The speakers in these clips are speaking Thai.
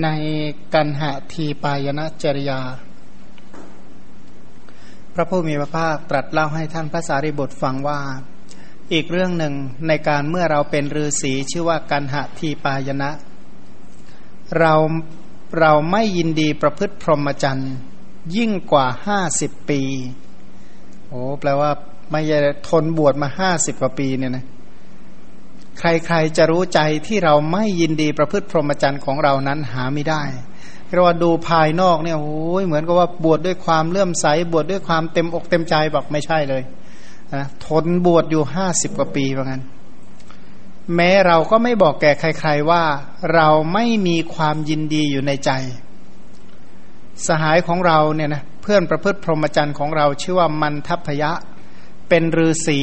ในกันหะทีปายณจริยา พระผู้มีพระภาคตรัสเล่าให้ท่านพระสารีบุตรฟังว่า อีกเรื่องหนึ่งในการเมื่อเราเป็นฤาษีชื่อว่ากันหะทีปายณะเราเราไม่ยินดีประพฤติพรหมจรรย์ยิ่งกว่าห้าสิบปี โอ้แปลว่าไม่ทนบวชมาห้าสิบกว่าปีเนี่ยนะ ใครๆจะรู้ใจที่เราไม่ยินดีประพฤติพรหมจรรย์ของเรานั้นหาไม่ได้เรียกว่าดูภายนอกเนี่ยโอ้ยเหมือนกับว่าบวชดด้วยความเลื่อมใสบวชดด้วยความเต็มอกเต็มใจบอกไม่ใช่เลยนะทนบวชอยู่ห้าสิบกว่าปีว่างั้น แม้เราก็ไม่บอกแก่ใคร ๆว่าเราไม่มีความยินดีอยู่ในใจ สหายของเราเนี่ยนะเพื่อนประพฤติพรหมจรรย์ของเราชื่อว่ามันทัพยะ เป็นฤาษี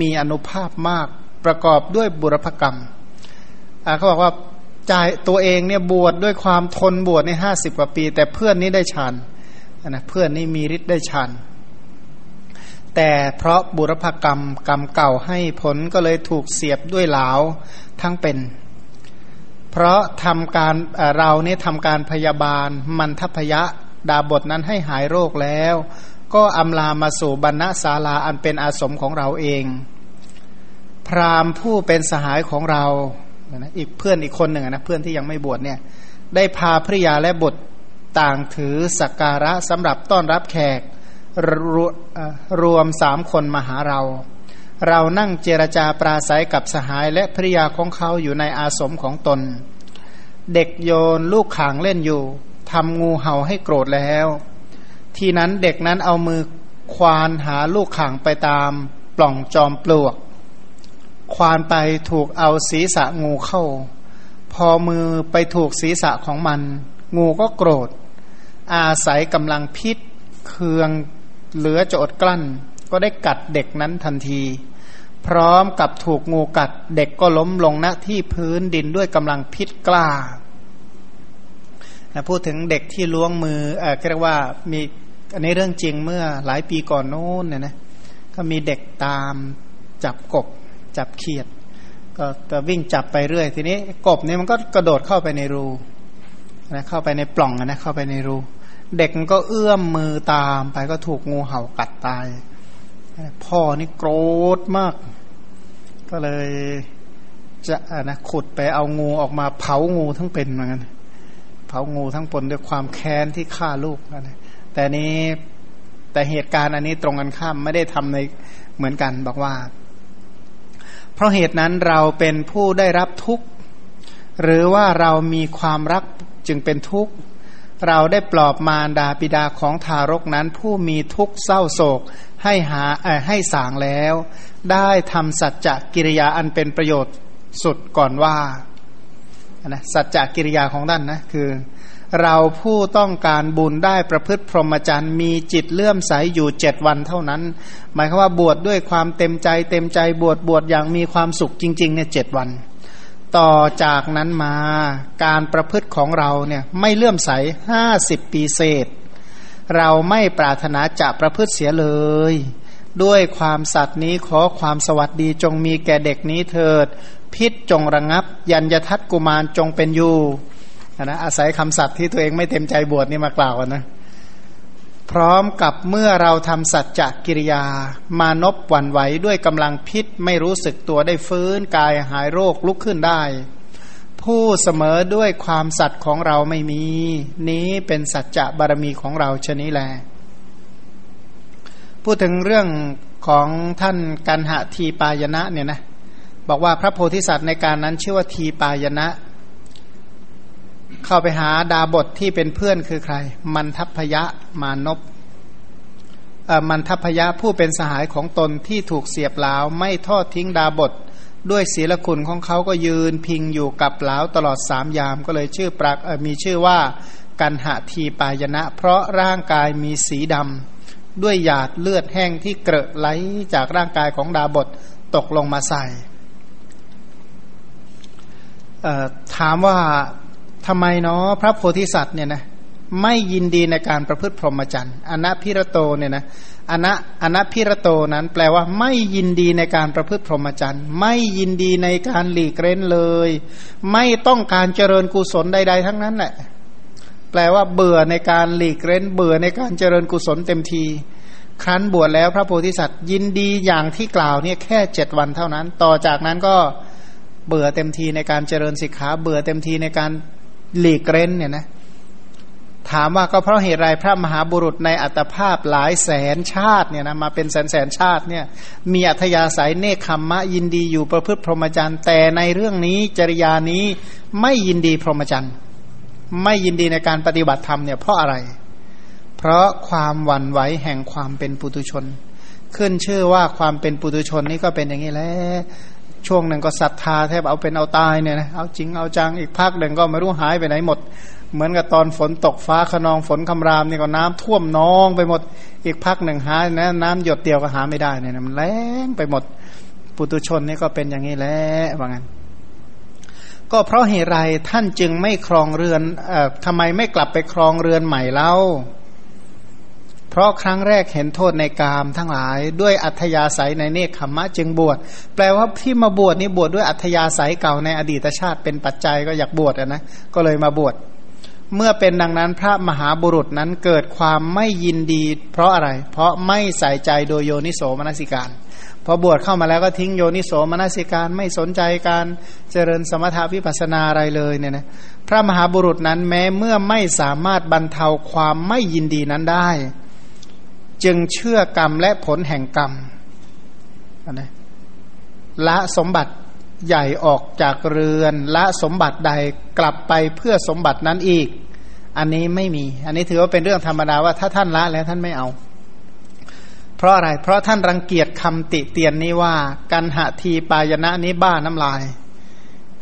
มีอนุภาพมาก ประกอบด้วยบุรพกรรมเขาบอกว่าใจตัวเองเนี่ยบวชดด้วยความทนบวชในห้าสิบกว่าปี แต่เพื่อนนี้ได้ฌานนะเพื่อนนี่มีฤทธิ์ได้ฌานแต่เพราะบุรพกรรมกรรมเก่าให้ผลก็เลยถูกเสียบด้วยเหลาทั้งเป็น เพราะทำการเราเนี่ยทำการพยาบาลมันทัพยะดาบทนั้นให้หายโรคแล้ว ก็อำลามาสู่บรรณศาลาอันเป็นอาสมของเราเอง พราหมผู้เป็นสหายของเรานะอีกเพื่อนอีกคนหนึ่งนะเพื่อนที่ยังไม่บวชเนี่ย ได้พาภริยาและบุตรต่างถือสักการะสำหรับต้อนรับแขกรรวมสามคนมาหาเรา เรานั่งเจรจาปราศัยกับสหายและภริยาของเขาอยู่ในอาสมของตน เด็กโยนลูกขางเล่นอยู่ทำงูเห่าให้โกรธแล้ว ทีนั้นเด็กนั้นเอามือควานหาลูกข่างไปตามปล่องจอมปลวก ควานไปถูกเอาศีรษะงูเข้า พอมือไปถูกศีรษะของมัน งูก็โกรธ อาศัยกำลังพิษเคืองเหลือจะอดกลั้น ก็ได้กัดเด็กนั้นทันที พร้อมกับถูกงูกัด เด็กก็ล้มลงณที่พื้นดินด้วยกำลังพิษกล้านะพูดถึงเด็กที่ล้วงมือเออเรียกว่ามีอันนี้เรื่องจริงเมื่อหลายปีก่อนโน้นเนี่ยนะก็มีเด็กตามจับกบ จับเขียด ก็จะวิ่งจับไปเรื่อย ทีนี้กบเนี่ยมันก็กระโดดเข้าไปในรูนะเข้าไปในปล่องนะเข้าไปในรู เด็กมันก็เอื้อมมือตามไปก็ถูกงูเห่ากัดตาย พ่อนี่โกรธมาก ก็เลยจะนะขุดไปเอางูออกมาเผางูทั้งเป็นเหมือนกันเผางูทั้งปนด้วยความแค้นที่ฆ่าลูกนะแต่นี้แต่เหตุการณ์อันนี้ตรงกันข้ามไม่ได้ทำในเหมือนกันบอกว่า เพราะเหตุนั้นเราเป็นผู้ได้รับทุกข์ หรือว่าเรามีความรักจึงเป็นทุกข์ เราได้ปลอบมารดาปิดาของทารกนั้น ผู้มีทุกข์เศร้าโศกให้หาให้สางแล้ว ได้ทำสัจจกิริยาอันเป็นประโยชน์สุดก่อนว่านะสัจจกิริยาของท่านนะคือ เราผู้ต้องการบุญได้ประพฤติพรหมจรรย์มีจิตเลื่อมใสอยู่เจ็ดวันเท่านั้น หมายความว่าบวชดด้วยความเต็มใจ เต็มใจบวชบวชอย่างมีความสุขจริงๆเนี่ยเจ็ดวัน ต่อจากนั้นมาการประพฤติของเราเนี่ยไม่เลื่อมใสห้าสิบปีเศษ เราไม่ปรารถนาจะประพฤติเสียเลย ด้วยความสัตย์นี้ขอความสวัสดีจงมีแก่เด็กนี้เถิด พิษจงระงงับ ยัญยทัตกุมารจงเป็นอยู่ นะอาศัยคำสัตย์ที่ตัวเองไม่เต็มใจบวชนี่มากล่าวนะพร้อมกับเมื่อเราทำสัจจกิริยามานบหวั่นไหวด้วยกำลังพิษไม่รู้สึกตัวได้ฟื้นกายหายโรคลุกขึ้นได้ ผู้เสมอด้วยความสัตย์ของเราไม่มี นี้เป็นสัจจะบารมีของเราชนี้แล พูดถึงเรื่องของท่านกันหะทีปายนะเนี่ยนะบอกว่าพระโพธิสัตว์ในการนั้นชื่อว่าทีปายนะ เข้าไปหาดาบทที่เป็นเพื่อนคือใคร มันทัพยะมานพมันทัพยะผู้เป็นสหายของตนที่ถูกเสียบเหลาไม่ทอดทิ้งดาบท ด้วยศีลคุณของเขาก็ยืนพิงอยู่กับเหลาตลอดสามยามก็เลยชื่อปรักมีชื่อว่ากันหะทีปายนะ เพราะร่างกายมีสีดำด้วยหยาดเลือดแห้งที่เกลอะไหลจากร่างกายของดาบทตกลงมาใส่ถามว่า ทำไมเนาะพระโพธิสัตว์เนี่ยนะไม่ยินดีในการประพฤติพรหมจรรย์อนัพิระโตเนี่ยนะอนัอนัพิระโตนั้น แปลว่าไม่ยินดีในการประพฤติพรหมจรรย์ ไม่ยินดีในการหลีกเล้นเลย ไม่ต้องการเจริญกุศลใด ๆ ทั้งนั้นแหละ แปลว่าเบื่อในการหลีกเล้นเบื่อในการเจริญกุศลเต็มที ครั้นบวชแล้วพระโพธิสัตว์ ยินดีอย่างที่กล่าวเนี่ยแค่เจ็ดวันเท่านั้น ต่อจากนั้นก็เบื่อเต็มทีในการเจริญสิกขาเบื่อเต็มทีในการ หลีกเล้นเนี่ยนะถามว่าก็เพราะเหตุไรพระมหาบุรุษในอัตภาพหลายแสนชาติเนี่ยนะมาเป็นแสนแสนชาติเนี่ยมีอัธยาศัยเนคขมมะยินดีอยู่ประพฤติพรหมจรรย์ แต่ในเรื่องนี้จริยานี้ไม่ยินดีพรหมจรรย์ ไม่ยินดีในการปฏิบัติธรรมเนี่ยเพราะอะไร เพราะความหวั่นไหวแห่งความเป็นปุตุชน ขึ้นชื่อว่าความเป็นปุตุชนนี่ก็เป็นอย่างนี้แหละ ช่วงหนึ่งก็ศรัทธาแทบเอาเป็นเอาตายเนี่ยนะเอาจริงเอาจังอีกพักหนึ่งก็ไม่รู้หายไปไหนหมด เหมือนกับตอนฝนตกฟ้าขนองฝนคำรามนี่ก็น้ำท่วมนองไปหมดอีกพักหนึ่งหายนะน้ำหยดเดียวก็หาไม่ได้เนี่ยมันแรงไปหมด ปุตุชนนี่ก็เป็นอย่างนี้แหละว่างั้นก็เพราะเหตุไรท่านจึงไม่ครองเรือนเอ่อทำไมไม่กลับไปครองเรือนใหม่เล่า เพราะครั้งแรกเห็นโทษในกามทั้งหลาย ด้วยอัธยาศัยในเนคขมมะจึงบวชแปลว่าที่มาบวชนี่บวชดด้วยอัธยาศัยเก่าในอดีตชาติเป็นปัจจัยก็อยากบวชนะก็เลยมาบวชเมื่อเป็นดังนั้นพระมหาบุรุษนั้นเกิดความไม่ยินดี เพราะอะไร เพราะไม่ใส่ใจโดยโยนิโสมนสิการพอบวชเข้ามาแล้วก็ทิ้งโยนิโสมนสิการไม่สนใจการเจริญสมถาวิปัสนาอะไรเลยเนี่ยนะพระมหาบุรุษนั้นแม้เมื่อไม่สามารถบรรเทาความไม่ยินดีนั้นได้ จึงเชื่อกรรมและผลแห่งกรรมนะละสมบัติใหญ่ออกจากเรือน ละสมบัติใดกลับไปเพื่อสมบัตินั้นอีก อันนี้ไม่มี อันนี้ถือว่าเป็นเรื่องธรรมดาว่าถ้าท่านละแล้วท่านไม่เอา เพราะอะไร เพราะท่านรังเกียจคำติเตียนนี้ว่า กันหะทีปายณะนี้บ้าน้ำลาย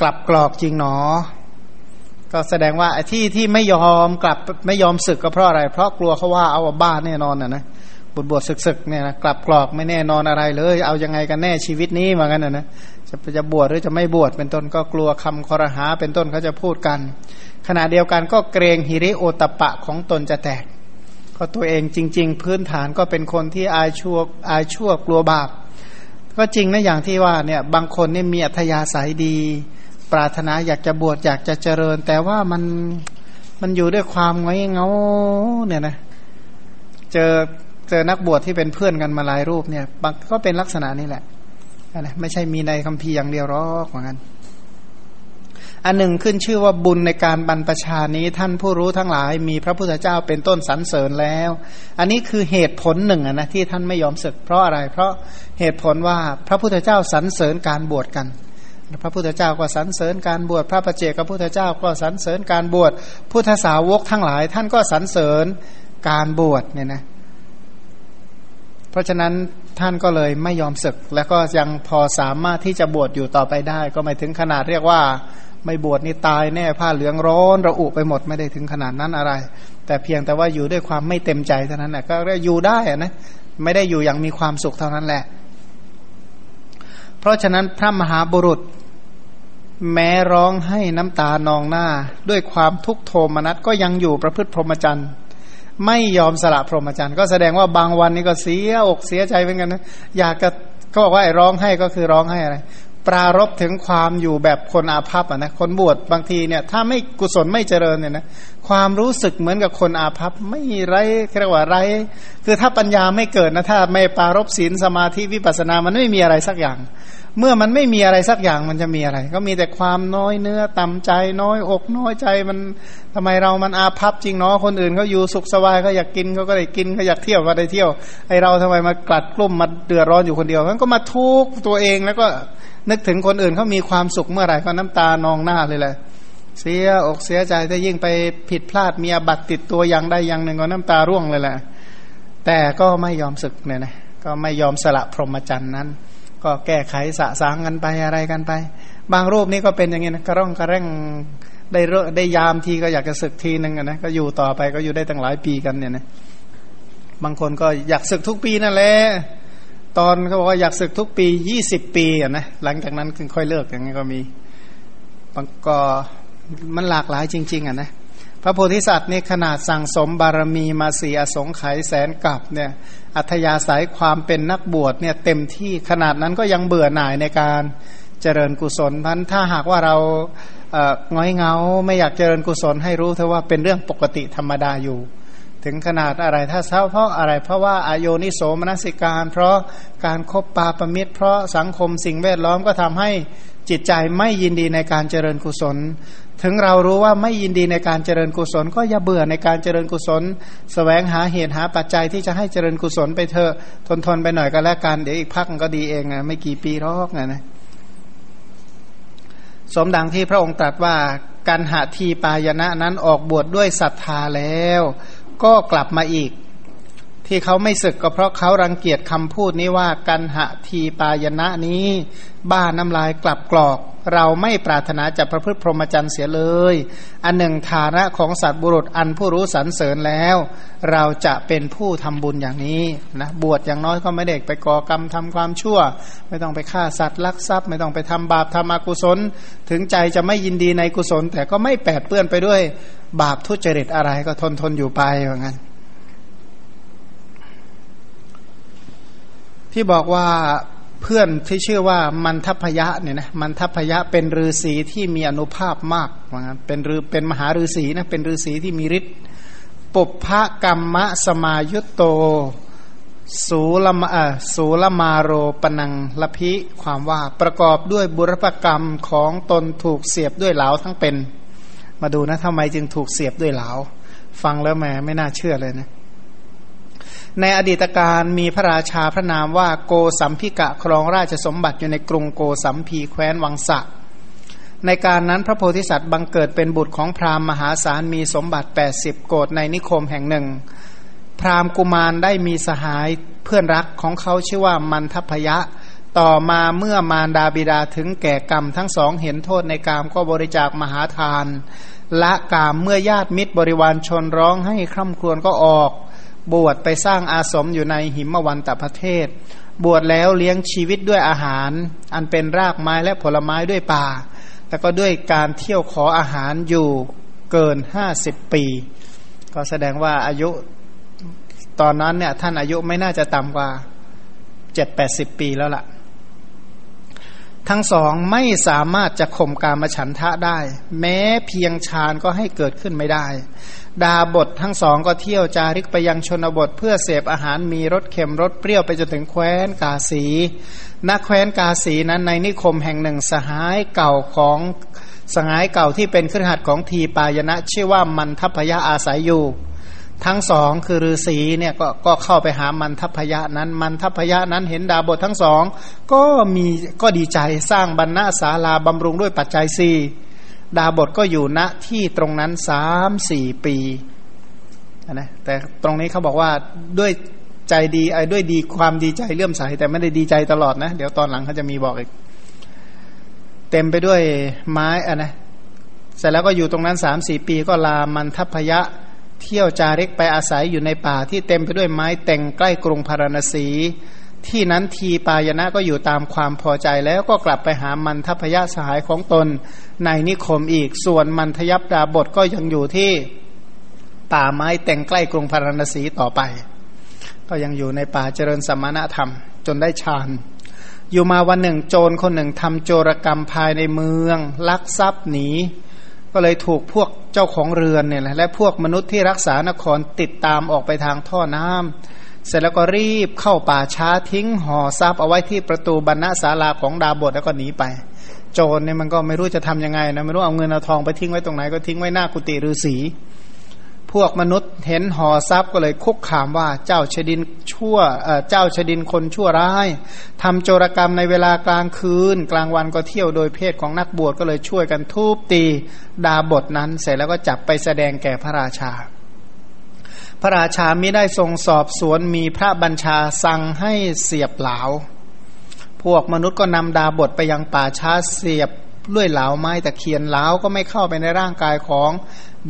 กลับกรอกจริงหนอ ก็แสดงว่าที่ที่ไม่ยอมกลับไม่ยอมศึกก็เพราะอะไร เพราะกลัวเขาว่าเอาบ้าแน่นอนนะนะ บวชบวชศึกๆเนี่ยนะกลับกรอกไม่แน่นอนอะไรเลย เอายังไงกันแน่ชีวิตนี้มือนกันนะนะจะจะบวชหรือจะไม่บวชเป็นต้นก็กลัวคำคอรหาเป็นต้นเขาจะพูดกัน ขณะเดียวกันก็เกรงฮิริโอตปะของตนจะแตก ก็ตัวเองจริง ๆ พื้นฐานก็เป็นคนที่อายชั่วอายชั่วกลัวบาปก็จริงนะอย่างที่ว่าเนี่ยบางคนเนี่ยมีอัธยาศัยดี ปรารถนาอยากจะบวชอยากจะเจริญ แต่ว่ามันมันอยู่ด้วยความไงเงาเนี่ยนะเจอ เจอนักบวชที่เป็นเพื่อนกันมาหลายรูปเนี่ยก็เป็นลักษณะนี้แหละนะไม่ใช่มีในคัมภีร์อย่างเดียวหรอกเหมือนกันอันหนึ่งขึ้นชื่อว่าบุญในการบรรพชานี้ท่านผู้รู้ทั้งหลาย มีพระพุทธเจ้าเป็นต้นสรรเสริญแล้ว อันนี้คือเหตุผลหนึ่งนะที่ท่านไม่ยอมศึก เพราะอะไร เพราะเหตุผลว่าพระพุทธเจ้าสรรเสริญการบวชกัน พระพุทธเจ้าก็สรรเสริญการบวชพระประเจกพระพุทธเจ้าก็สรรเสริญการบวชพุทธสาวกทั้งหลาย ท่านก็สรรเสริญการบวชเนี่ยนะ เพราะฉะนั้นท่านก็เลยไม่ยอมศึก แล้วก็ยังพอสามารถที่จะบวชอยู่ต่อไปได้ ก็ไม่ถึงขนาดเรียกว่า ไม่บวชนี่ตายแน่ผ้าเหลืองร้อนระอุไปหมดไม่ได้ถึงขนาดนั้นอะไร แต่เพียงแต่ว่าอยู่ด้วยความไม่เต็มใจเท่านั้นแหละก็เรียกอยู่ได้นะไม่ได้อยู่อย่างมีความสุขเท่านั้นแหละ เพราะฉะนั้นพระมหาบุรุษ แม้ร้องให้น้ำตานองหน้า ด้วยความทุกโทมนัสก็ยังอยู่ประพฤติพรหมจรรย์ ไม่ยอมสละพรหมจรรย์ก็แสดงว่าบางวันนี้ก็เสียอกเสียใจเหมือนกันนะอยากจะเขาบอกว่าไอ้ร้องให้ก็คือร้องให้อะไร ปรารบถึงความอยู่แบบคนอาภัพอะนะคนบวชบางทีเนี่ยถ้าไม่กุศลไม่เจริญเนี่ยนะความรู้สึกเหมือนกับคนอาภัพไม่ไรเรียกว่าไร คือถ้าปัญญาไม่เกิดนะถ้าไม่ปรารบศีลสมาธิวิปัสสนามันไม่มีอะไรสักอย่าง เมื่อมันไม่มีอะไรสักอย่างมันจะมีอะไร ก็มีแต่ความน้อยเนื้อต่ำใจน้อยอกน้อยใจมันทำไมเรามันอาภัพจริงเนาะคนอื่นเขาอยู่สุขสบายเขาอยากกินเขาก็ได้กินเขาอยากเที่ยวก็ได้เที่ยวไอเราทำไมมากลัดกลุ่มมาเดือดร้อนอยู่คนเดียวมันก็มาทุกตัวเองแล้วก็นึกถึงคนอื่นเขามีความสุขเมื่อไหร่ก็น้ำตานองหน้าเลยแหละเสียอกเสียใจถ้ายิ่งไปผิดพลาดมีอบัตติดตัวอย่างใดอย่างหนึ่งก็น้ำตาร่วงเลยแหละแต่ก็ไม่ยอมศึกเนี่ยนะก็ไม่ยอมสละพรหมจรรย์นั้น ก็แก้ไขสะสางกันไปอะไรกันไป บางรูปนี้ก็เป็นอย่างนี้นะกระร่องกระแร่งได้เรได้ยามทีก็อยากจะศึกทีหนึ่งนะก็อยู่ต่อไปก็อยู่ได้ตั้งหลายปีกันเนี่ยนะบางคนก็อยากศึกทุกปีนั่นแหละตอนเขาบอกว่าอยากศึกทุกปียี่สิบปีอะนะหลังจากนั้นค่อยเลิกอย่างนี้ก็มีบางก็มันหลากหลายจริง ๆ อะนะ พระโพธิสัตว์นี่ขนาดสั่งสมบารมีมาสีอสงไขยแสนกับเนี่ยอัธยาศัยความเป็นนักบวชเนี่ยเต็มที่ขนาดนั้นก็ยังเบื่อหน่ายในการเจริญกุศลพันถ้าหากว่าเราเง้อยเงาไม่อยากเจริญกุศลให้รู้เถอะว่าเป็นเรื่องปกติธรรมดาอยู่ ถึงขนาดอะไรถ้าเศร้าเพราะอะไร เพราะว่าอายนิโสมนสิการ เพราะการครบปาประมิตร เพราะสังคมสิ่งแวดล้อมก็ทำให้จิตใจไม่ยินดีในการเจริญกุศล ถึงเรารู้ว่าไม่ยินดีในการเจริญกุศล ก็อย่าเบื่อในการเจริญกุศลสแสวงหาเหตุหาปัจจัยที่จะให้เจริญกุศลไปเถอะทนทนไปหน่อยก็แล้วกันเดี๋ยวอีกพักก็ดีเองนะไม่กี่ปีรอกนะนะสมดังที่พระองค์ตรัสว่าการหาทีปายณะนั้นออกบวชดด้วยศรัทธาแล้ว ก็กลับมาอีก ที่เขาไม่ศึกก็เพราะเขารังเกียจคำพูดนี้ว่ากันหะทีปายณะนี้ บ้าน้ำลายกลับกรอก เราไม่ปรารถนาจะประพฤติพรหมจรรย์เสียเลย อันหนึ่งฐานะของสัตว์บุรุษอันผู้รู้สรรเสริญแล้ว เราจะเป็นผู้ทำบุญอย่างนี้นะบวชอย่างน้อยก็ไม่เด็กไปก่อกรรมทำความชั่ว ไม่ต้องไปฆ่าสัตว์ลักทรัพย์ ไม่ต้องไปทำบาปทำอกุศล ถึงใจจะไม่ยินดีในกุศล แต่ก็ไม่แปดเปื้อนไปด้วยบาปทุจริตอะไรก็ทนทนอยู่ไปเหมือนกัน ที่บอกว่าเพื่อนที่ชื่อว่ามันทัพยะเนี่ยนะมันทัพยะเป็นฤาษีที่มีอนุภาพมากว่างั้นเป็นฤเป็นมหาฤาษีนะเป็นฤาษีที่มีฤทธิ์ปุพะกรรมะสมายุตโตสูลมาสูลมาโรปนังละพิความว่าประกอบด้วยบุรพกรรมของตนถูกเสียบด้วยเหลาทั้งเป็น มาดูนะทำไมจึงถูกเสียบด้วยเหลา ฟังแล้วแหมไม่น่าเชื่อเลยนะ ในอดีตการมีพระราชาพระนามว่าโกสัมพิกะครองราชสมบัติอยู่ในกรุงโกสัมพีแคว้นวังสะ ในการนั้นพระโพธิสัตว์บังเกิดเป็นบุตรของพราหมณ์มหาศาลมีสมบัติ 80 โกดในนิคมแห่งหนึ่ง พราหมณ์กุมารได้มีสหายเพื่อนรักของเขาชื่อว่ามันทพยะ ต่อมาเมื่อมารดาบิดาถึงแก่กรรมทั้งสองเห็นโทษในกามก็บริจาคมหาทาน ละกามเมื่อญาติมิตรบริวารชนร้องให้คร่ำครวญก็ออก บวชไปสร้างอาสมอยู่ในหิมวันตประเทศ บวชแล้วเลี้ยงชีวิตด้วยอาหาร อันเป็นรากไม้และผลไม้ด้วยป่าแล้วก็ด้วยการเที่ยวขออาหารอยู่เกินห้าสิบปี ก็แสดงว่าอายุตอนนั้นเนี่ยท่านอายุไม่น่าจะต่ำกว่าเจ็ดแปดสิบปีแล้วล่ะ ทั้งสองไม่สามารถจะข่มการมาฉันทะได้ แม้เพียงฌานก็ให้เกิดขึ้นไม่ได้ ดาบททั้งสองก็เที่ยวจาริกไปยังชนบท เพื่อเสพอาหารมีรสเค็มรสเปรี้ยวไปจนถึงแคว้นกาสีนักแคว้นกาสีนั้นในนิคมแห่งหนึ่งสหายเก่าของสหายเก่าที่เป็นเครือขัดของทีปายนะชื่อว่ามันทัพยะอาศัยอยู่ ทั้งสองคือฤาษีเนี่ยกก็เข้าไปหามันทัพยะนั้น มันทัพยะนั้นเห็นดาบททั้งสอง ก็มีก็ดีใจสร้างบรรณาศาลาบำรุงด้วยปัจจัยสี่ดาบทก็อยู่ณที่ตรงนั้นสามสี่ปีนะแต่ตรงนี้เขาบอกว่าด้วยใจดีไอ้ด้วยดีความดีใจเลื่อมใสแต่ไม่ได้ดีใจตลอดนะ เดี๋ยวตอนหลังเขาจะมีบอกอีก เต็มไปด้วยไม้อะนะเสร็จแล้วก็อยู่ตรงนั้นสามสี่ปีก็ลามันทัพยะ เที่ยวจาริกไปอาศัยอยู่ในป่าที่เต็มไปด้วยไม้แต่งใกล้กรุงพาราณสี ที่นั้นทีปายนะก็อยู่ตามความพอใจแล้วก็กลับไปหามันทัพยะสหายของตนในนิคมอีก ส่วนมันทยับดาบทก็ยังอยู่ที่ป่าไม้แต่งใกล้กรุงพาราณสีต่อไป ก็ยังอยู่ในป่าเจริญสมณธรรม จนได้ฌานอยู่มาวันหนึ่งโจรคนหนึ่งทำโจรกรรมภายในเมือง ลักทรัพย์หนี ก็เลยถูกพวกเจ้าของเรือนเนี่ยและพวกมนุษย์ที่รักษานครติดตามออกไปทางท่อน้ำเสร็จแล้วก็รีบเข้าป่าช้าทิ้งห่อทรัพย์เอาไว้ที่ประตูบรรณศาลาของดาบทแล้วก็หนีไป โจรเนี่ยมันก็ไม่รู้จะทํำยังไงนะไม่รู้เอาเงินเอาทองไปทิ้งไว้ตรงไหนก็ทิ้งไว้หน้ากุฏิฤาษี พวกมนุษย์เห็นห่อทรัพย์ก็เลยคุกขามว่าเจ้าชดินชั่วเจ้าชดินคนชั่วร้ายทำโจรกรรมในเวลากลางคืน กลางวันก็เที่ยวโดยเพศของนักบวชก็เลยช่วยกันทุบตีดาบทนั้น เสร็จแล้วก็จับไปแสดงแก่พระราชา พระราชามิได้ทรงสอบสวนมีพระบัญชาสั่งให้เสียบเหลาพวกมนุษย์ก็นำดาบทไปยังป่าช้าเสียบ ด้วยเหลาไม้ตะเคียนเหลาก็ไม่เข้าไปในร่างกายของ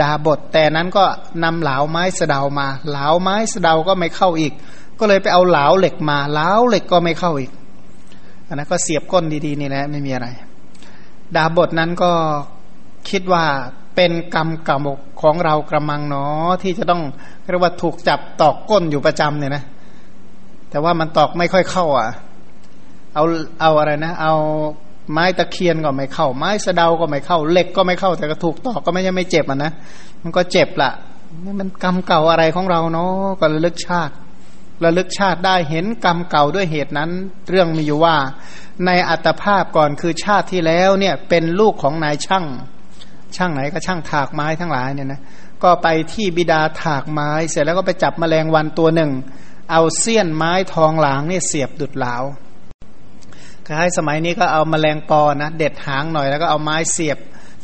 ดาบท แต่นั้นก็นำเหลาไม้สะเดามา เหลาไม้สะเดาก็ไม่เข้าอีก ก็เลยไปเอาเหลาเหล็กมาเหลาเหล็กก็ไม่เข้าอีกอันนั้นก็เสียบก้นดีๆนี่แหละไม่มีอะไร ดาบทนั้นก็คิดว่าเป็นกรรมกรรมของเรากระมังเนาะที่จะต้องเรียกว่าถูกจับตอกก้นอยู่ประจำเนี่ยนะ แต่ว่ามันตอกไม่ค่อยเข้าอะ เอาเอาอะไรนะ เอา ไม้ตะเคียนก็ไม่เข้า ไม้สะเดาก็ไม่เข้าเหล็กก็ไม่เข้า แต่ก็ถูกตอกก็ไม่ใช่ไม่เจ็บอะนะมันก็เจ็บละนี่มันกรรมเก่าอะไรของเราเนาะก็ระลึกชาติระลึกชาติได้เห็นกรรมเก่าด้วยเหตุนั้น เรื่องมีอยู่ว่า ในอัตภาพก่อนคือชาติที่แล้วเนี่ยเป็นลูกของนายช่าง ช่างไหนก็ช่างถากไม้ทั้งหลายเนี่ยนะก็ไปที่บิดาถากไม้ เสร็จแล้วก็ไปจับแมลงวันตัวหนึ่ง เอาเสี้ยนไม้ทองหลางเนี่ยเสียบดุดเหลา คล้ายสมัยนี้ก็เอามาแมลงปอนะเด็ดหางหน่อยแล้วก็เอาไม้เสียบ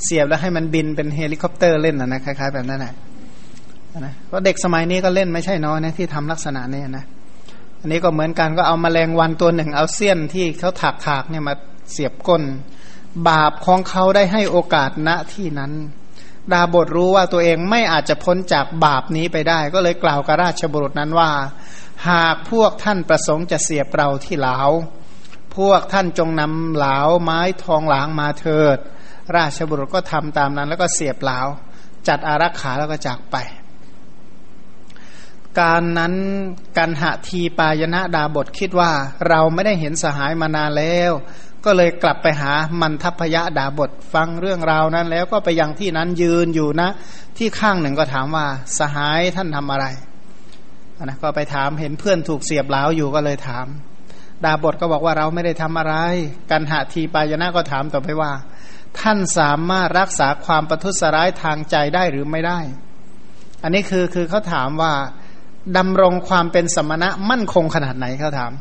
เสียบแล้วให้มันบินเป็นเฮลิคอปเตอร์เล่นนะนะคล้ายๆแบบนั้นแหละนะก็เด็กสมัยนี้ก็เล่นไม่ใช่น้อยนะที่ทำลักษณะนี้นะอันนี้ก็เหมือนกันก็เอามาแมลงวันตัวหนึ่ง เอาเสี้ยนที่เขาถักถากเนี่ยมาเสียบก้น บาปของเขาได้ให้โอกาสณที่นั้น ดาบทรู้ว่าตัวเองไม่อาจจะพ้นจากบาปนี้ไปได้ ก็เลยกล่าวกับราชบุรุษนั้นว่า หากพวกท่านประสงค์จะเสียบเราที่เหลา พวกท่านจงนำเหลาไม้ทองหลางมาเถิด ราชบุรุษก็ทำตามนั้น แล้วก็เสียบเหลาจัดอารักขาแล้วก็จากไป การนั้นกันหะทีปายณะดาบทคิดว่าเราไม่ได้เห็นสหายมานานแล้ว ก็เลยกลับไปหามันทัพยะดาบทฟังเรื่องราวนั้นแล้วก็ไปยังที่นั้นยืนอยู่นะ ที่ข้างหนึ่งก็ถามว่าสหายท่านทำอะไรนะก็ไปถามเห็นเพื่อนถูกเสียบเหลาอยู่ก็เลยถาม ดาบทก็บอกว่าเราไม่ได้ทำอะไร กันหาทีปายนะก็ถามต่อไปว่า ท่านสามารถรักษาความประทุษร้ายทางใจได้หรือไม่ได้ อันนี้คือคือเขาถามว่าดำรงความเป็นสมณะมั่นคงขนาดไหนเขาถาม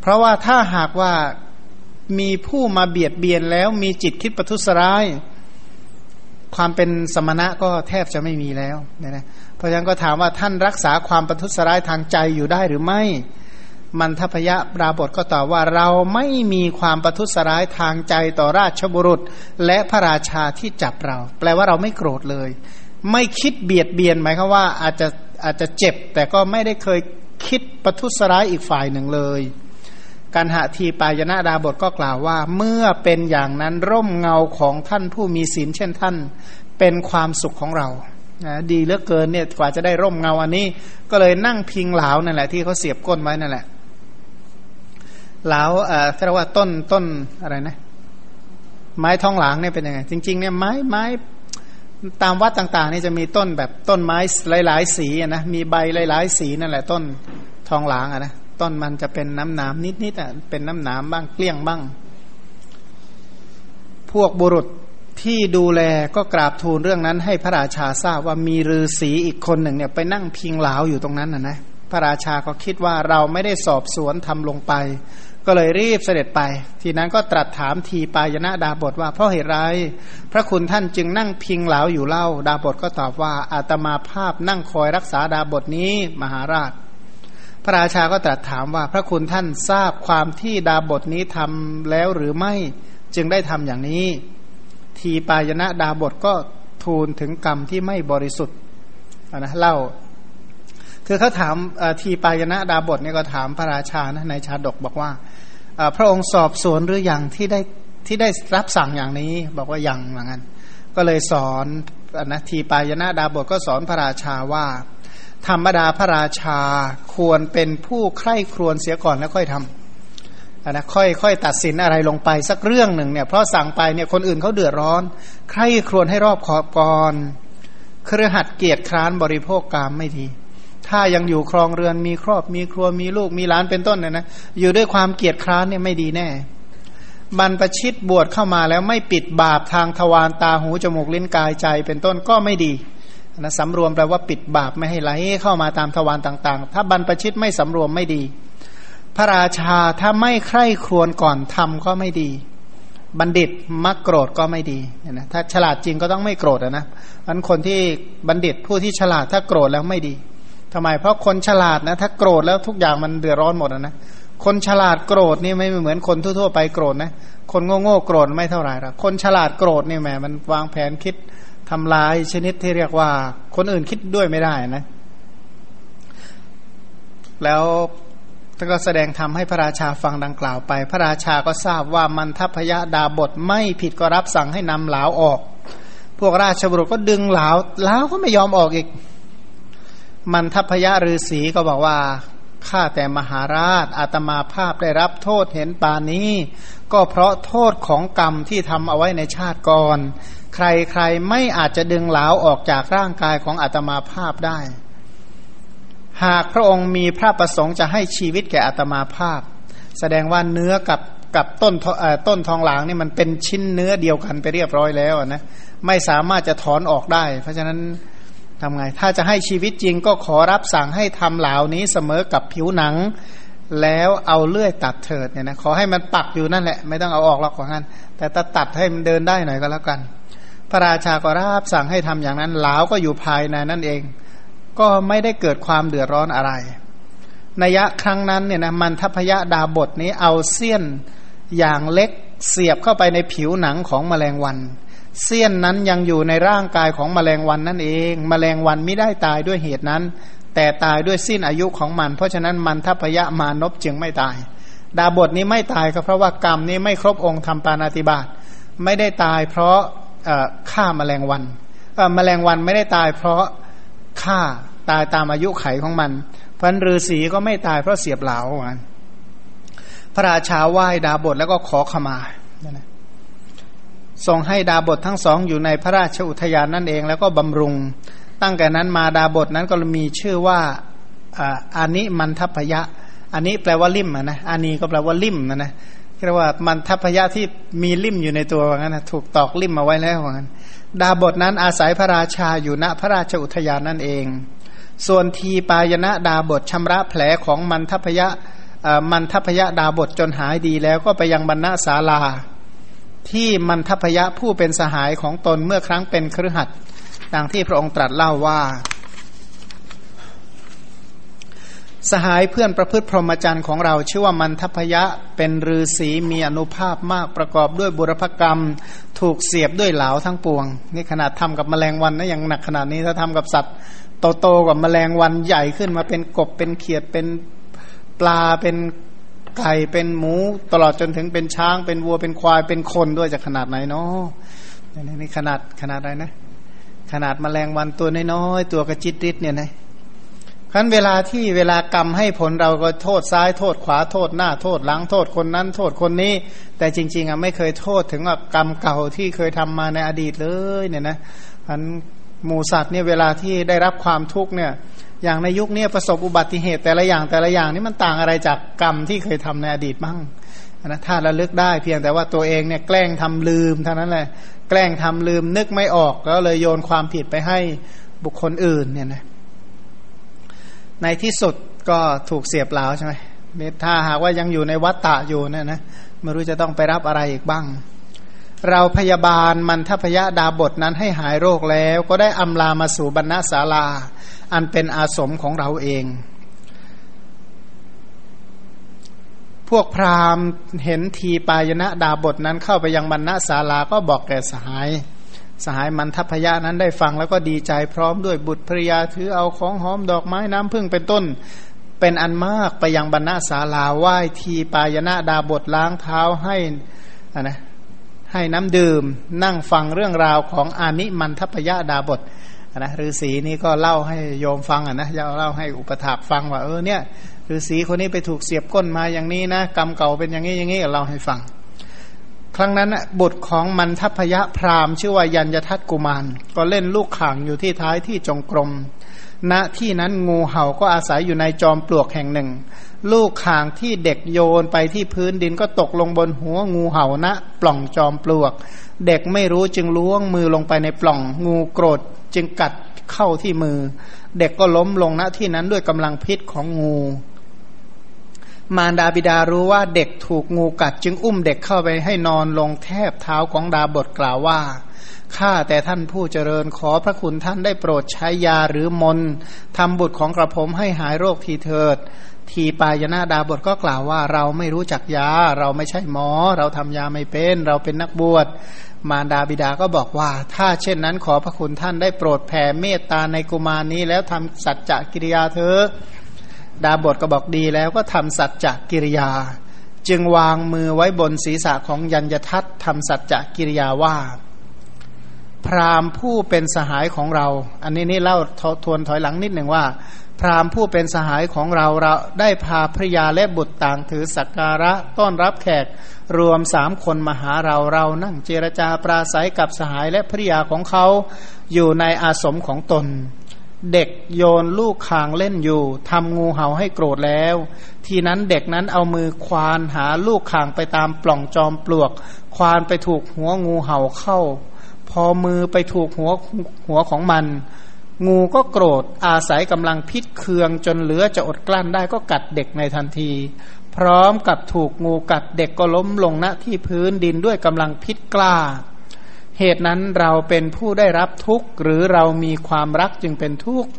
เพราะว่าถ้าหากว่ามีผู้มาเบียดเบียนแล้วมีจิตคิดประทุษร้าย ความเป็นสมณะก็แทบจะไม่มีแล้วนะนะเพราะฉะนั้นก็ถามว่าท่านรักษาความประทุษร้ายทางใจอยู่ได้หรือไม่ มันทพยะปราบทก็ตอบว่าเราไม่มีความประทุษร้ายทางใจต่อราชบุรุษ และพระราชาที่จับเรา แปลว่าเราไม่โกรธเลย ไม่คิดเบียดเบียนหมายความว่าอาจจะอาจจะเจ็บ แต่ก็ไม่ได้เคยคิดประทุษร้ายอีกฝ่ายหนึ่งเลยการหาทีปายนาดาบทก็กล่าวว่า เมื่อเป็นอย่างนั้นร่มเงาของท่านผู้มีศีลเช่นท่าน เป็นความสุขของเรานะดีเหลือเกินเนี่ยกว่าจะได้ร่มเงาอันนี้ ก็เลยนั่งพิงเหลานั่นแหละที่เขาเสียบก้นไว้นั่นแหละ เหลาเอ่อเรียกว่าต้นต้นอะไรนะ ไม้ทองหลางเนี่ยเป็นยังไง จริง ๆ เนี่ยไม้ไม้ตามวัดต่างๆนี่จะมีต้นแบบต้นไม้หลายๆสีนะมีใบหลายๆสีนั่นแหละต้นทองหลางอะนะต้นมันจะเป็นน้ำหนามนิดๆอะเป็นน้ำหนามบ้างเกลี้ยงบ้าง พวกบุรุษที่ดูแลก็กราบทูลเรื่องนั้น ให้พระราชาทราบว่ามีฤาษีอีกคนหนึ่งเนี่ยไปนั่งพิงเหลาอยู่ตรงนั้นนะนะพระราชาก็คิดว่าเราไม่ได้สอบสวนทำลงไป ก็เลยรีบเสด็จไป ทีนั้นก็ตรัสถามทีปายนะดาบทว่าเพราะเหตุไร พระคุณท่านจึงนั่งพิงเหลาอยู่เล่า ดาบทก็ตอบว่าอาตมาภาพนั่งคอยรักษาดาบทนี้มหาราช พระราชาก็ตรัสถามว่าพระคุณท่านทราบความที่ดาบทนี้ทำแล้วหรือไม่จึงได้ทำอย่างนี้ ทีปายนะดาบทก็ทูลถึงกรรมที่ไม่บริสุทธิ์นะเล่า คือเขาถามทีปายนะดาบทเนี่ยก็ถามพระราชานะในชาดกบอกว่าพระองค์สอบสวนหรืออยังที่ได้ที่ได้รับสั่งอย่างนี้ บอกว่ายังเหมือนกันก็เลยสอนนะทีปายนะดาบทก็สอนพระราชาว่า ธรรมดาพระราชาควรเป็นผู้ใคร่ครวญเสียก่อนแล้วค่อยทำนะค่อยค่อยตัดสินอะไรลงไปสักเรื่องหนึ่งเนี่ยเพราะสั่งไปเนี่ยคนอื่นเขาเดือดร้อน ใครครวญให้รอบขอบก่อนเครือหัดเกียรติคร้านบริโภคกามไม่ดี ถ้ายังอยู่ครองเรือนมีครอบมีครัวมีลูกมีหลานเป็นต้นเนี่ยนะอยู่ด้วยความเกียรติคร้านเนี่ยไม่ดีแน่ บรรพชิตบวชเข้ามาแล้วไม่ปิดบาปทางทวารตาหูจมูกลิ้นกายใจเป็นต้นก็ไม่ดีนะสำรวมแปลว่าปิดบาปไม่ให้ไหลเข้ามาตามทวารต่างๆ ถ้าบรรพชิตไม่สำรวมไม่ดี พระราชาถ้าไม่ใคร่ครวญก่อนทำก็ไม่ดี บัณฑิตมักโกรธก็ไม่ดีนะถ้าฉลาดจริงก็ต้องไม่โกรธนะอันคนที่บัณฑิตผู้ที่ฉลาดถ้าโกรธแล้วไม่ดี ทำไม เพราะคนฉลาดนะถ้าโกรธแล้วทุกอย่างมันเดือดร้อนหมดนะคนฉลาดโกรธนี่ไม่เหมือนคนทั่วๆไปโกรธนะคนโง่ๆโกรธไม่เท่าไหร่หรอกคนฉลาดโกรธนี่แหมมันวางแผนคิดทำลายชนิดที่เรียกว่า คนอื่นคิดด้วยไม่ได้นะ แล้วท่านก็แสดงทำให้พระราชาฟังดังกล่าวไป พระราชาก็ทราบว่ามันทัพยะดาบทไม่ผิดก็รับสั่งให้นำเหลาออก พวกราชบุรุษก็ดึงเหลาเหลาก็ไม่ยอมออกอีก มันทัพยะฤาษีก็บอกว่าข้าแต่มหาราชอาตมาภาพได้รับโทษเห็นปานี้ ก็เพราะโทษของกรรมที่ทำเอาไว้ในชาติก่อน ใครใครไม่อาจจะดึงเหลาออกจากร่างกายของอาตมาภาพได้ หากพระองค์มีพระประสงค์จะให้ชีวิตแก่อาตมาภาพ แสดงว่าเนื้อกับกับต้นต้นทองหลางนี่มันเป็นชิ้นเนื้อเดียวกันไปเรียบร้อยแล้วนะไม่สามารถจะถอนออกได้ เพราะฉะนั้น ทำไง ถ้าจะให้ชีวิตจริงก็ขอรับสั่งให้ทำเหล่านี้เสมอกับผิวหนัง แล้วเอาเลื่อยตัดเถิดเนี่ยนะขอให้มันปักอยู่นั่นแหละ ไม่ต้องเอาออกหรอกของนั้นแต่ตัดให้มันเดินได้หน่อยก็แล้วกัน พระราชาก็รับสั่งให้ทำอย่างนั้นเหลาก็อยู่ภายในนั่นเอง ก็ไม่ได้เกิดความเดือดร้อนอะไรนัยะครั้งนั้นเนี่ยนะมันทัพยะดาบทนี้เอาเสี้ยนอย่างเล็กเสียบเข้าไปในผิวหนังของแมลงวัน เสี้ยนนั้นยังอยู่ในร่างกายของแมลงวันนั่นเอง แมลงวันไม่ได้ตายด้วยเหตุนั้น แต่ตายด้วยสิ้นอายุของมัน เพราะฉะนั้นมันทัพยะมานพจึงไม่ตาย ดาบทนี้ไม่ตายก็เพราะว่ากรรมนี้ไม่ครบองค์ทำปานาติบาตไม่ได้ตายเพราะฆ่าแมลงวันแมลงวันไม่ได้ตายเพราะฆ่าตายตามอายุไขของมันพันฤาษีก็ไม่ตายเพราะเสียบเหลาพระราชาไหว้ดาบทแล้วก็ขอขมา ทรงให้ดาบททั้งสองอยู่ในพระราชอุทยานนั่นเอง แล้วก็บำรุง ตั้งแต่นั้นมาดาบทนั้นก็มีชื่อว่าอานิมันทัพยะอันนี้แปลว่าลิ่มนะอานีก็แปลว่าลิ่มนะนะเรียกว่ามันทัพยะที่มีลิ่มอยู่ในตัวว่างั้นะถูกตอกลิ่มมาไว้แล้วว่างั้น ดาบทนั้นอาศัยพระราชาอยู่ณพระราชอุทยานนั่นเอง ส่วนทีปายณะดาบทชำระแผลของมันทัพยะมันทัพยะดาบทจนหายดีแล้วก็ไปยังบรรณาศาลา ที่มันทพยะผู้เป็นสหายของตนเมื่อครั้งเป็นครือขัดดังที่พระองค์ตรัสเล่าว่า สหายเพื่อนประพฤติพรหมจรรย์ของเรา ชื่อว่ามันทพยะเป็นฤาษีมีอนุภาพมากประกอบด้วยบุรพกรรม ถูกเสียบด้วยเหลาทั้งปวง นี่ขนาดทำกับแมลงวันนะยังหนักขนาดนี้ถ้าทำกับสัตว์โตๆกับแมลงวันใหญ่ขึ้นมาเป็นกบเป็นเขียดเป็นปลาเป็น ไก่เป็นหมูตลอดจนถึงเป็นช้างเป็นวัวเป็นควายเป็นคนด้วยจะขนาดไหนเนาะนี่ขนาดขนาดอะไรนะ ขนาดแมลงวันตัวน้อยๆตัวกระจิตริดเนี่ยนะครั้นเวลาที่เวลากรรมให้ผลเราก็โทษซ้ายโทษขวาโทษหน้าโทษหลังโทษคนนั้น โทษคนนี้ แต่จริง ๆอะไม่เคยโทษถึงกรรมเก่าที่เคยทำมาในอดีตเลยเนี่ยนะพันหมูสัตว์เนี่ยเวลาที่ได้รับความทุกข์เนี่ย อย่างในยุคนี้ประสบอุบัติเหตุแต่ละอย่างแต่ละอย่างนี่มันต่างอะไรจากกรรมที่เคยทำในอดีตบ้างนะถ้าระลึกได้เพียงแต่ว่าตัวเองเนี่ยแกล้งทำลืมเท่านั้นแหละแกล้งทำลืมนึกไม่ออกก็เลยโยนความผิดไปให้บุคคลอื่นเนี่ยนะในที่สุดก็ถูกเสียบเหลาใช่ไหมถ้าหากว่ายังอยู่ในวัฏฏะอยู่เนี่ยนะไม่รู้จะต้องไปรับอะไรอีกบ้าง เราพยาบาลมันทพยาดาบทนั้นให้หายโรคแล้วก็ได้อำลามาสู่บรรณศาลา อันเป็นอาสมของเราเอง พวกพราหมณ์เห็นทีปายณะดาบทนั้นเข้าไปยังบรรณศาลาก็บอกแก่สหาย สหายมันทัพยะนั้นได้ฟังแล้วก็ดีใจพร้อมด้วยบุตรภริยาถือเอาของหอมดอกไม้น้ำพึ่งเป็นต้นเป็นอันมากไปยังบรรณาศาลาไหว้ทีปายณะดาบทล้างเท้าให้อะนะ ให้น้ำดื่ม นั่งฟังเรื่องราวของอานิมันทพยะดาบทนะฤาษีนี่ก็เล่าให้โยมฟังอะนะจะเล่าให้อุปถากฟังว่าเออเนี่ยฤาษีคนนี้ไปถูกเสียบก้นมาอย่างนี้นะกรรมเก่าเป็นอย่างนี้อย่างนี้เล่าให้ฟัง ครั้งนั้นบุตรของมันทัพยะพราหมณ์ชื่อว่ายัญยทัตกุมาร ก็เล่นลูกข่างอยู่ที่ท้ายที่จงกรม ณที่นั้นงูเห่าก็อาศัยอยู่ในจอมปลวกแห่งหนึ่ง ลูกข่างที่เด็กโยนไปที่พื้นดินก็ตกลงบนหัวงูเห่าณปล่องจอมปลวก เด็กไม่รู้จึงล้วงมือลงไปในปล่องงูโกรธจึงกัดเข้าที่มือ เด็กก็ล้มลงณที่นั้นด้วยกำลังพิษของงู มารดาบิดารู้ว่าเด็กถูกงูกัดจึงอุ้มเด็กเข้าไปให้นอนลงแทบเท้าของดาบทกล่าวว่า ข้าแต่ท่านผู้เจริญขอพระคุณท่านได้โปรดใช้ยาหรือมนทำบุตรของกระผมให้หายโรคทีเถิด ทีปายนาดาบทก็กล่าวว่าเราไม่รู้จักยา เราไม่ใช่หมอ เราทำยาไม่เป็น เราเป็นนักบวชมารดาบิดาก็บอกว่า ถ้าเช่นนั้นขอพระคุณท่านได้โปรดแผ่เมตตาในกุมารนี้ แล้วทำสัจจกิริยาเถอดาบทก็บอกดีแล้วก็ทำสัจจกิริยา จึงวางมือไว้บนศีรษะของยัญยทัตทำสัจจกิริยาว่า พราหมผู้เป็นสหายของเรา อันนี้นี่เล่าทวนถอยหลังนิดหนึ่งว่า พราหมผู้เป็นสหายของเราเราได้พาภรยาและบุตรต่างถือสักการะต้อนรับแขกรวมสามคนมาหาเราเรานั่งเจรจาปราศัยกับสหายและภริยาของเขาอยู่ในอาสมของตน เด็กโยนลูกคางเล่นอยู่ทำงูเห่าให้โกรธแล้ว ทีนั้นเด็กนั้นเอามือควานหาลูกคางไปตามปล่องจอมปลวก ควานไปถูกหัวงูเห่าเข้า พอมือไปถูกหัวหัวของมัน งูก็โกรธอาศัยกำลังพิษเคืองจนเหลือจะอดกลั้นได้ก็กัดเด็กในทันที พร้อมกับถูกงูกัดเด็กก็ล้มลงณที่พื้นดินด้วยกำลังพิษกล้า เหตุนั้นเราเป็นผู้ได้รับทุกข์ หรือเรามีความรักจึงเป็นทุกข์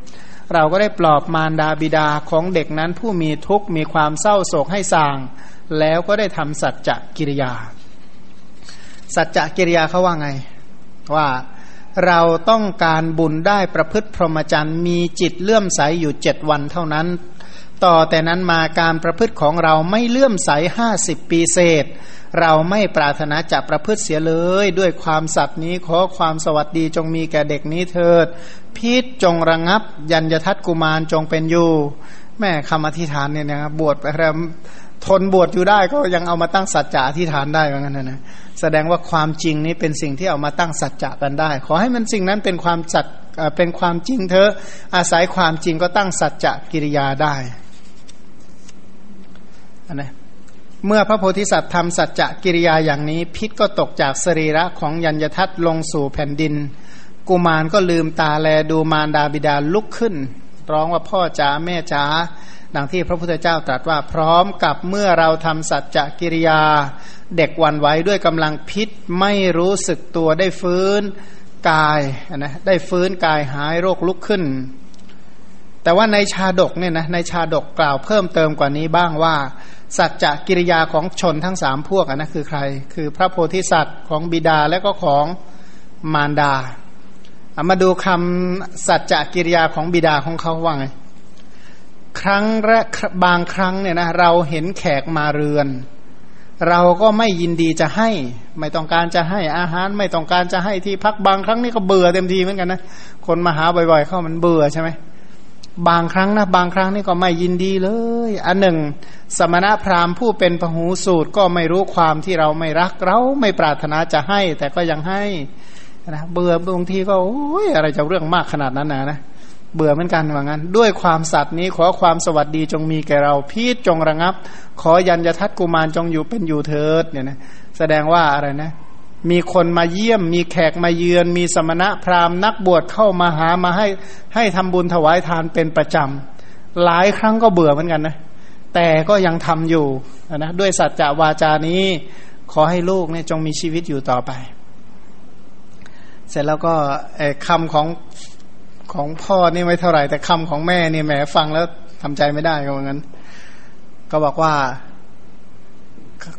เราก็ได้ปลอบมารดาบิดาของเด็กนั้นผู้มีทุกข์มีความเศร้าโศกให้สาง แล้วก็ได้ทำสัจจะกิริยา สัจจะกิริยาเขาว่าไง ว่าเราต้องการบุญได้ประพฤติพรหมจรรย์มีจิตเลื่อมใสอยู่เจ็ดวันเท่านั้น ต่อแต่นั้นมาการประพฤติของเราไม่เลื่อมใสห้าสิบปีเศษ เราไม่ปรารถนาจะประพฤติเสียเลย ด้วยความสัตย์นี้ขอความสวัสดีจงมีแก่เด็กนี้เถิด พิษจงระงับ ยัญยทัตกุมารจงเป็นอยู่ แม่คำอธิษฐานเนี่ยนะครับบวชไปแล้ว ทนบวชอยู่ได้ก็ยังเอามาตั้งสัจจะอธิษฐานได้เหมือนกันนะนะแสดงว่าความจริงนี้เป็นสิ่งที่เอามาตั้งสัจจะกันได้ ขอให้มันสิ่งนั้นเป็นความจัดเป็นความจริงเถอะอาศัยความจริงก็ตั้งสัจจะกิริยาได้นะเมื่อพระโพธิสัตว์ทำสัจจะกิริยาอย่างนี้ พิษก็ตกจากสรีระของยัญญทัตลงสู่แผ่นดิน กุมารก็ลืมตาแลดูมารดาบิดาลุกขึ้น ร้องว่าพ่อจ๋าแม่จ๋าดังที่พระพุทธเจ้าตรัสว่าพร้อมกับเมื่อเราทำสัจจะกิริยา เด็กวันไว้ด้วยกำลังพิษไม่รู้สึกตัวได้ฟื้นกายนะได้ฟื้นกายหายโรคลุกขึ้น แต่ว่าในชาดกเนี่ยนะในชาดกกล่าวเพิ่มเติมกว่านี้บ้างว่า สัจจะกิริยาของชนทั้งสามพวกนะคือใคร คือพระโพธิสัตว์ของบิดาและก็ของมารดา เอามาดูคำสัจจะกิริยาของบิดาของเขาว่าไง ครั้งแรกบางครั้งเนี่ยนะเราเห็นแขกมาเรือน เราก็ไม่ยินดีจะให้ ไม่ต้องการจะให้อาหาร ไม่ต้องการจะให้ที่พักบางครั้งนี่ก็เบื่อเต็มทีเหมือนกันนะคนมาหาบ่อยๆ เข้ามันเบื่อใช่ไหมบางครั้งนะบางครั้งนี่ก็ไม่ยินดีเลย อันหนึ่ง สมณะพราหมณ์ผู้เป็นพหูสูตรก็ไม่รู้ความที่เราไม่รักเราไม่ปรารถนาจะให้ แต่ก็ยังให้ นะเบื่อบางทีก็โอ้ยอะไรจะเรื่องมากขนาดนั้นนะนะเบื่อเหมือนกันว่างั้น ด้วยความสัตย์นี้ขอความสวัสดีจงมีแก่เราพีดจงระงับ ขอยันยทัตกุมารจงอยู่เป็นอยู่เถิดเนี่ยนะแสดงว่าอะไรนะ มีคนมาเยี่ยม มีแขกมาเยือน มีสมณะพราหมณ์นักบวชเข้ามาหามาให้ให้ทำบุญถวายทานเป็นประจำหลายครั้งก็เบื่อเหมือนกันนะแต่ก็ยังทำอยู่นะด้วยสัจจะวาจานี้ ขอให้ลูกเนี่ยจงมีชีวิตอยู่ต่อไป เสร็จแล้วก็คำของของพ่อนี่ไม่เท่าไหร่ แต่คำของแม่นี่แหมฟังแล้วทำใจไม่ได้ก็เหมือนกันก็บอกว่า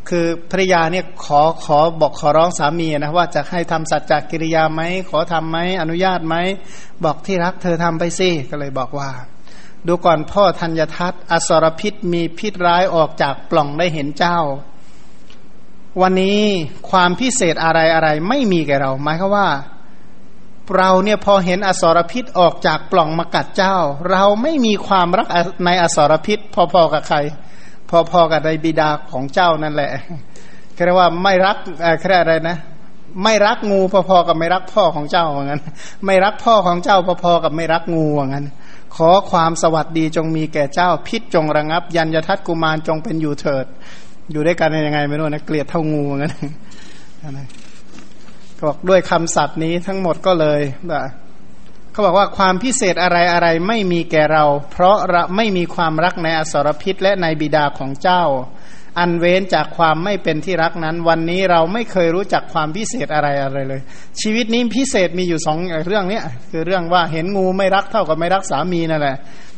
คือภริยาเนี่ยขอขอบอกขอร้องสามีนะว่าจะให้ทำสัจจกิริยาไหมขอทํำไหมอนุญาตไหมบอกที่รักเธอทำไปสิก็เลยบอกว่า ดูก่อนพ่อธัญทัตอสรพิษมีพิษร้ายออกจากปล่องได้เห็นเจ้าวันนี้ความพิเศษอะไรอะไรไม่มีแก่เราหมายคือว่า เราเนี่ยพอเห็นอสรพิษออกจากปล่องมากัดเจ้า เราไม่มีความรักในอสรพิษ พอๆกับใคร พอๆกับในบิดาของเจ้านั่นแหละเรียกว่าไม่รักแค่อะไรนะไม่รักงูพอๆกับไม่รักพ่อของเจ้าเหมือนกันไม่รักพ่อของเจ้าพอๆกับไม่รักงูเหมือนกันขอความสวัสดีจงมีแก่เจ้า พิษจงระงับ ยันยทัตกุมารจงเป็นอยู่เถิด อยู่ด้วยกันยังไงไม่รู้นะเกลียดเท่างูเหมือนกัน บอกด้วยคำสัตย์นี้ทั้งหมดก็เลยแบบเขาบอกว่าความพิเศษอะไรอะไรไม่มีแก่เรา เพราะเราไม่มีความรักในอสรพิษและในบิดาของเจ้า อันเว้นจากความไม่เป็นที่รักนั้น วันนี้เราไม่เคยรู้จักความพิเศษอะไรอะไรเลย ชีวิตนี้พิเศษมีอยู่สองเรื่องเนี้คือเรื่องว่าเห็นงูไม่รักเท่ากับไม่รักสามีนั่นแหละ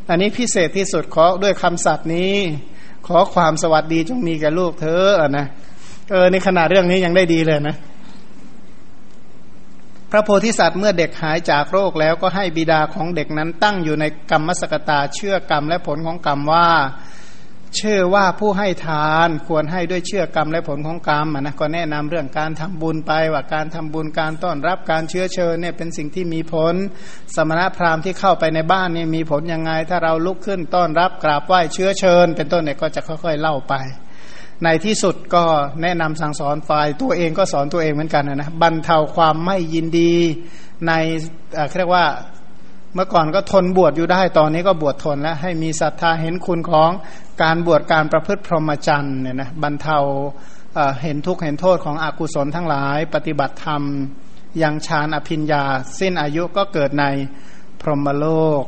อันนี้พิเศษที่สุดขอด้วยคำสัตย์นี้ ขอความสวัสดีจงมีแก่ลูกเธอนะเออในขนาดเรื่องนี้ยังได้ดีเลยนะ พระโพธิสัตว์เมื่อเด็กหายจากโรคแล้วก็ให้บิดาของเด็กนั้นตั้งอยู่ในกรรมสกตาเชื่อกรรมและผลของกรรมว่า เชื่อว่าผู้ให้ทานควรให้ด้วยเชื่อกรรมและผลของกรรมนะก็แนะนำเรื่องการทำบุญไปว่าการทำบุญการต้อนรับการเชื้อเชิญเนี่ยเป็นสิ่งที่มีผล สมณพราหมณ์ที่เข้าไปในบ้านเนี่ยมีผลยังไง ถ้าเราลุกขึ้นต้อนรับกราบไหว้เชื้อเชิญ เป็นต้นเนี่ยก็จะค่อย ๆ เล่าไป ในที่สุดก็แนะนำสั่งสอนฝ่ายตัวเองก็สอนตัวเองเหมือนกันนะบรรเทาความไม่ยินดีในเรียกว่าเมื่อก่อนก็ทนบวชอยู่ได้ตอนนี้ก็บวชทนแล้ว ให้มีศรัทธาเห็นคุณของการบวชการประพฤติพรหมจรรย์เนี่ยนะบรรเทาเห็นทุกข์เห็นโทษของอกุศลทั้งหลาย ปฏิบัติธรรมยังฌานอภิญญา สิ้นอายุก็เกิดในพรหมโลก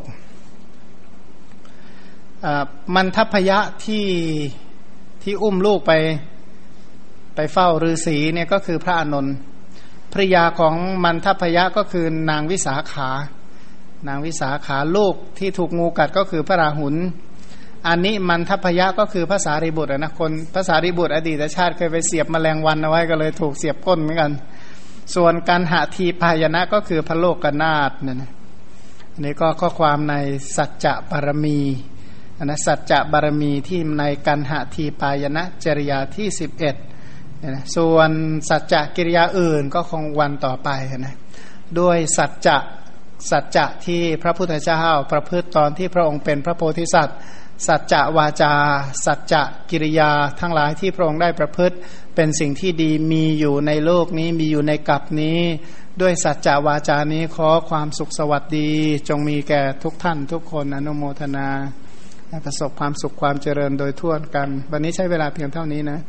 มันทัพพยะที่ ที่อุ้มลูกไปไปเฝ้าฤาษีเนี่ยก็คือพระอนนท์ภริยาของมันทัพยะก็คือนางวิสาขา นางวิสาขาลูกที่ถูกงูกัดก็คือพระราหุลอันนี้มันทัพยะก็คือภาษาริบุตรนะคนภาษาริบุตรอดีตชาติเคยไปเสียบมแมลงวันเอาไว้ก็เลยถูกเสียบก้นเหมือนกัน ส่วนการหาทีพายนะก็คือพระโลกกนาตเนี่ยนะอันนี้ก็ข้อความในสัจจะปรมี นะสัจจะบารมีที่ในกันหะทีปายนะจริยาที่สิบเอ็ดนะส่วนสัจจะกิริยาอื่นก็คงวันต่อไปนะด้วยสัจจะสัจจะที่พระพุทธเจ้าประพฤติตอนที่พระองค์เป็นพระโพธิสัตว์ สัจจะวาจา สัจจะกิริยาทั้งหลายที่พระองค์ได้ประพฤติ เป็นสิ่งที่ดีมีอยู่ในโลกนี้มีอยู่ในกับนี้ ด้วยสัจจะวาจานี้ขอความสุขสวัสดี จงมีแก่ทุกท่านทุกคนอนุโมทนา ประสบความสุขความเจริญโดยทั่วกัน วันนี้ใช้เวลาเพียงเท่านี้นะ